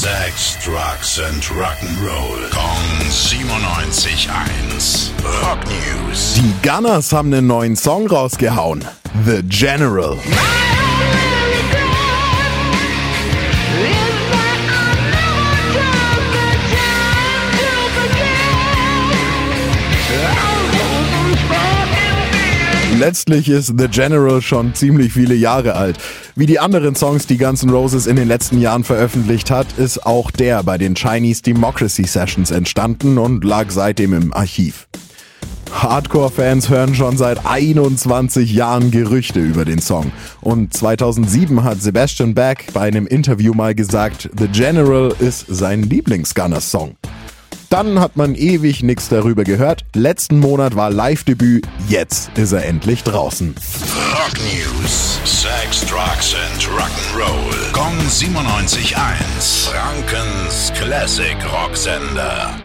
Sex, Drugs and Rock'n'Roll. Kong 97.1. Rock News. Die Gunners haben einen neuen Song rausgehauen. The General. Letztlich ist The General schon ziemlich viele Jahre alt. Wie die anderen Songs, die Guns N' Roses in den letzten Jahren veröffentlicht hat, ist auch der bei den Chinese Democracy Sessions entstanden und lag seitdem im Archiv. Hardcore-Fans hören schon seit 21 Jahren Gerüchte über den Song. Und 2007 hat Sebastian Bach bei einem Interview mal gesagt, The General ist sein Lieblings-Gunners-Song. Dann hat man ewig nichts darüber gehört. Letzten Monat war Live-Debüt, jetzt ist er endlich draußen. Rock News. Sex, Drugs and Rock'n'Roll. Kong 97.1. Frankens Classic Rocksender.